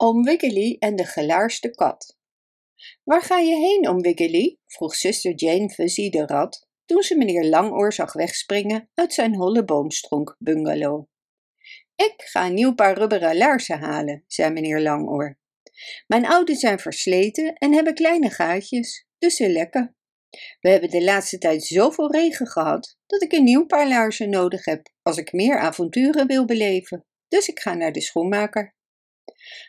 Oom Wiggily en de gelaarste kat. Waar ga je heen, oom Wiggily? vroeg zuster Jane Fuzzy de rat, toen ze meneer Langoor zag wegspringen uit zijn holle boomstronk bungalow. Ik ga een nieuw paar rubberen laarzen halen, zei meneer Langoor. Mijn oude zijn versleten en hebben kleine gaatjes, dus ze lekken. We hebben de laatste tijd zoveel regen gehad dat ik een nieuw paar laarzen nodig heb als ik meer avonturen wil beleven. Dus ik ga naar de schoenmaker.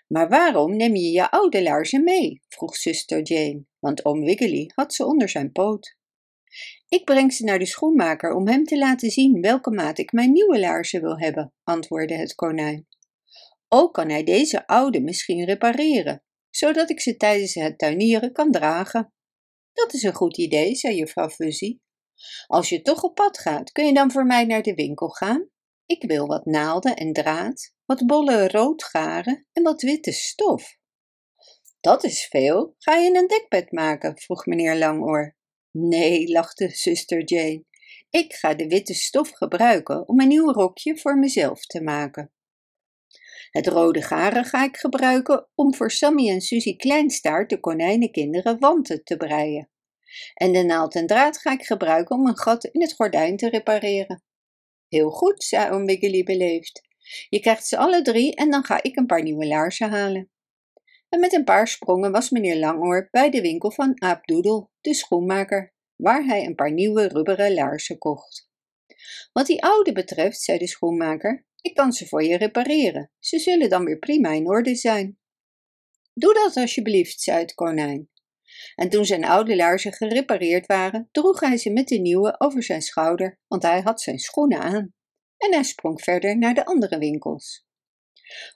Maar waarom neem je je oude laarzen mee? vroeg zuster Jane, want oom Wiggily had ze onder zijn poot. Ik breng ze naar de schoenmaker om hem te laten zien welke maat ik mijn nieuwe laarzen wil hebben, antwoordde het konijn. Ook kan hij deze oude misschien repareren, zodat ik ze tijdens het tuinieren kan dragen. Dat is een goed idee, zei juffrouw Fuzzy. Als je toch op pad gaat, kun je dan voor mij naar de winkel gaan? Ik wil wat naalden en draad, wat bolle roodgaren en wat witte stof. Dat is veel. Ga je een dekbed maken? vroeg meneer Langoor. Nee, lachte zuster Jane. Ik ga de witte stof gebruiken om een nieuw rokje voor mezelf te maken. Het rode garen ga ik gebruiken om voor Sammy en Susie Kleinstaart, de konijnenkinderen, wanten te breien. En de naald en draad ga ik gebruiken om een gat in het gordijn te repareren. Heel goed, zei oom Wiggily beleefd. Je krijgt ze alle drie en dan ga ik een paar nieuwe laarzen halen. En met een paar sprongen was meneer Langoor bij de winkel van Aap Doedel, de schoenmaker, waar hij een paar nieuwe rubberen laarzen kocht. Wat die oude betreft, zei de schoenmaker, ik kan ze voor je repareren. Ze zullen dan weer prima in orde zijn. Doe dat alsjeblieft, zei het konijn. En toen zijn oude laarzen gerepareerd waren, droeg hij ze met de nieuwe over zijn schouder, want hij had zijn schoenen aan. En hij sprong verder naar de andere winkels.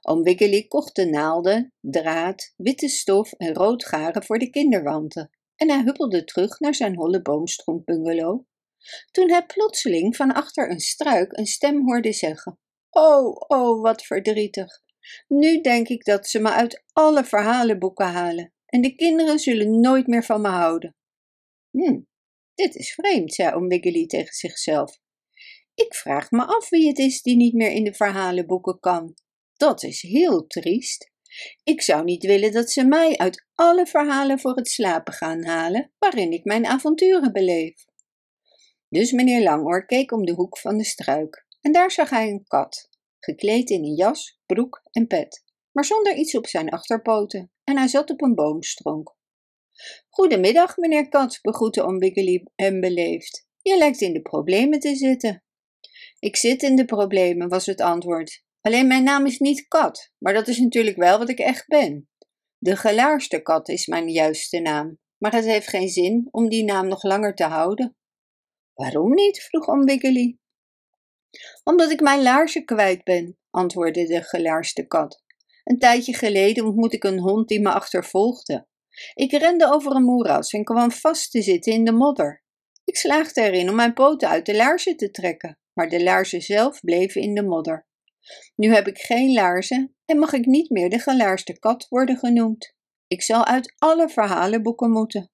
Oom Wiggily kocht de naalden, draad, witte stof en rood garen voor de kinderwanten. En hij huppelde terug naar zijn holle boomstronkbungalow. Toen hij plotseling van achter een struik een stem hoorde zeggen: Oh, oh, wat verdrietig. Nu denk ik dat ze me uit alle verhalenboeken halen en de kinderen zullen nooit meer van me houden. Hm, dit is vreemd, zei oom Wiggily tegen zichzelf. Ik vraag me af wie het is die niet meer in de verhalenboeken kan. Dat is heel triest. Ik zou niet willen dat ze mij uit alle verhalen voor het slapen gaan halen, waarin ik mijn avonturen beleef. Dus meneer Langoor keek om de hoek van de struik en daar zag hij een kat, gekleed in een jas, broek en pet, maar zonder iets op zijn achterpoten, en hij zat op een boomstronk. Goedemiddag, meneer Kat, begroette oom Wiggily hem beleefd. Je lijkt in de problemen te zitten. Ik zit in de problemen, was het antwoord. Alleen mijn naam is niet Kat, maar dat is natuurlijk wel wat ik echt ben. De gelaarste kat is mijn juiste naam, maar het heeft geen zin om die naam nog langer te houden. Waarom niet? vroeg oom Wiggily. Omdat ik mijn laarzen kwijt ben, antwoordde de gelaarste kat. Een tijdje geleden ontmoette ik een hond die me achtervolgde. Ik rende over een moeras en kwam vast te zitten in de modder. Ik slaagde erin om mijn poten uit de laarzen te trekken, maar de laarzen zelf bleven in de modder. Nu heb ik geen laarzen en mag ik niet meer de gelaarste kat worden genoemd. Ik zal uit alle verhalenboeken moeten.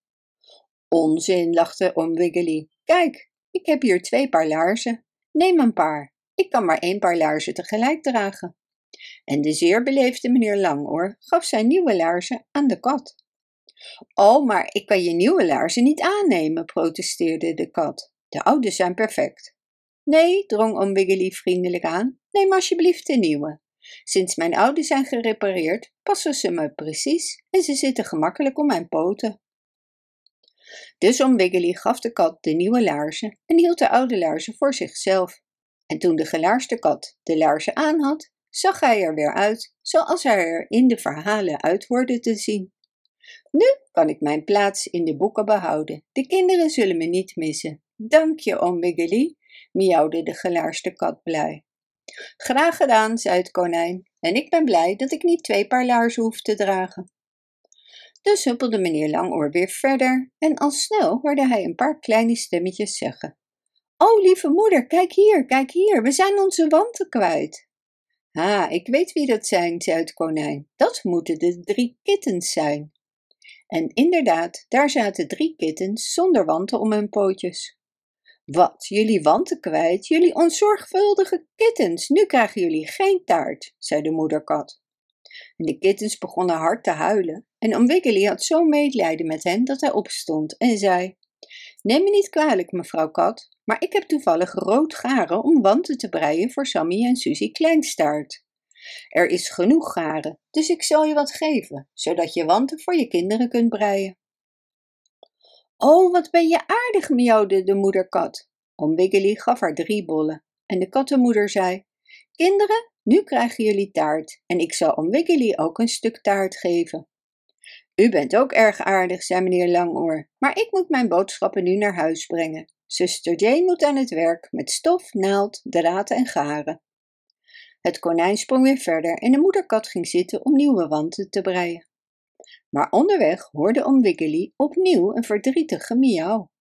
Onzin, lachte Om Wiggily. Kijk, ik heb hier twee paar laarzen. Neem een paar. Ik kan maar één paar laarzen tegelijk dragen. En de zeer beleefde meneer Langoor gaf zijn nieuwe laarzen aan de kat. Oh, maar ik kan je nieuwe laarzen niet aannemen, protesteerde de kat. De oude zijn perfect. Nee, drong oom Wiggily vriendelijk aan, neem alsjeblieft de nieuwe. Sinds mijn oude zijn gerepareerd, passen ze me precies en ze zitten gemakkelijk om mijn poten. Dus oom Wiggily gaf de kat de nieuwe laarzen en hield de oude laarzen voor zichzelf. En toen de gelaarste kat de laarzen aan had, zag hij er weer uit zoals hij er in de verhalen uit hoorde te zien. Nu kan ik mijn plaats in de boeken behouden. De kinderen zullen me niet missen. Dank je, oom Wiggily, miauwde de gelaarste kat blij. Graag gedaan, zei het konijn, en ik ben blij dat ik niet twee paar laarzen hoef te dragen. Dus huppelde meneer Langoor weer verder en al snel hoorde hij een paar kleine stemmetjes zeggen. O, lieve moeder, kijk hier, kijk hier, we zijn onze wanten kwijt. Ha, ik weet wie dat zijn, zei het konijn. Dat moeten de drie kittens zijn. En inderdaad, daar zaten drie kittens zonder wanten om hun pootjes. Wat, jullie wanten kwijt, jullie onzorgvuldige kittens, nu krijgen jullie geen taart, zei de moederkat. En de kittens begonnen hard te huilen en Oom had zo medelijden met hen dat hij opstond en zei Neem me niet kwalijk, mevrouw Kat, maar ik heb toevallig rood garen om wanten te breien voor Sammy en Susie Kleinstaart. Er is genoeg garen, dus ik zal je wat geven, zodat je wanten voor je kinderen kunt breien. Oh, wat ben je aardig, miauwde de moederkat. Om Wiggily gaf haar drie bollen en de kattenmoeder zei: Kinderen, nu krijgen jullie taart en ik zal om Wiggily ook een stuk taart geven. U bent ook erg aardig, zei meneer Langoor, maar ik moet mijn boodschappen nu naar huis brengen. Zuster Jane moet aan het werk met stof, naald, draad en garen. Het konijn sprong weer verder en de moederkat ging zitten om nieuwe wanten te breien. Maar onderweg hoorde om Wiggily opnieuw een verdrietige miauw.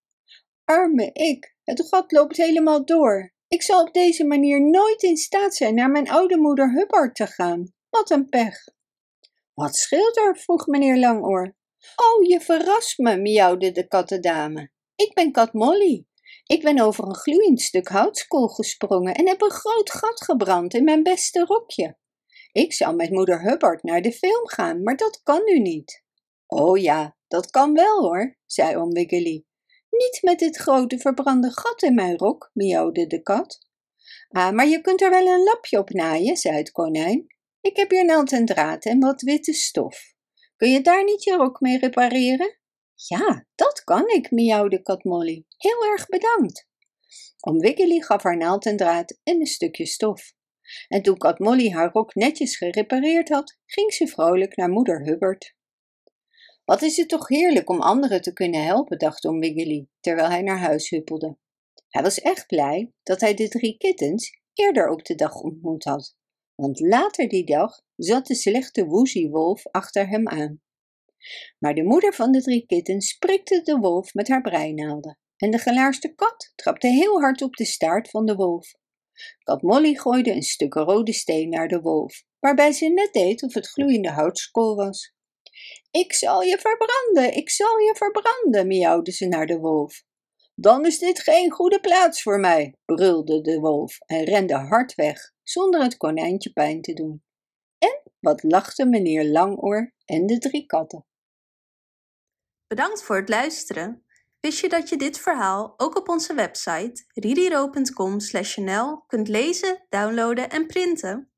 Arme ik, het gat loopt helemaal door. Ik zal op deze manier nooit in staat zijn naar mijn oude moeder Hubbard te gaan. Wat een pech. Wat scheelt er? vroeg meneer Langoor. Oh, je verrast me, miauwde de kattendame. Ik ben kat Molly. Ik ben over een gloeiend stuk houtskool gesprongen en heb een groot gat gebrand in mijn beste rokje. Ik zou met moeder Hubbard naar de film gaan, maar dat kan nu niet. Oh ja, dat kan wel hoor, zei oom Wiggily. Niet met dit grote verbrande gat in mijn rok, miauwde de kat. Ah, maar je kunt er wel een lapje op naaien, zei het konijn. Ik heb hier naald en draad en wat witte stof. Kun je daar niet je rok mee repareren? Ja, dat kan ik, miauwde kat Molly. Heel erg bedankt. Om Wiggily gaf haar naald en draad en een stukje stof. En toen kat Molly haar rok netjes gerepareerd had, ging ze vrolijk naar moeder Hubbard. Wat is het toch heerlijk om anderen te kunnen helpen, dacht Om Wiggily, terwijl hij naar huis huppelde. Hij was echt blij dat hij de drie kittens eerder op de dag ontmoet had want later die dag zat de slechte Wolf achter hem aan. Maar de moeder van de drie kittens prikte de wolf met haar breinaalden en de gelaarste kat trapte heel hard op de staart van de wolf. Kat Molly gooide een stuk rode steen naar de wolf, waarbij ze net deed of het gloeiende houtskool was. Ik zal je verbranden, ik zal je verbranden, miauwde ze naar de wolf. Dan is dit geen goede plaats voor mij, brulde de wolf en rende hard weg zonder het konijntje pijn te doen. En wat lachten meneer Langoor en de drie katten. Bedankt voor het luisteren. Wist je dat je dit verhaal ook op onze website ririro.com/nl kunt lezen, downloaden en printen?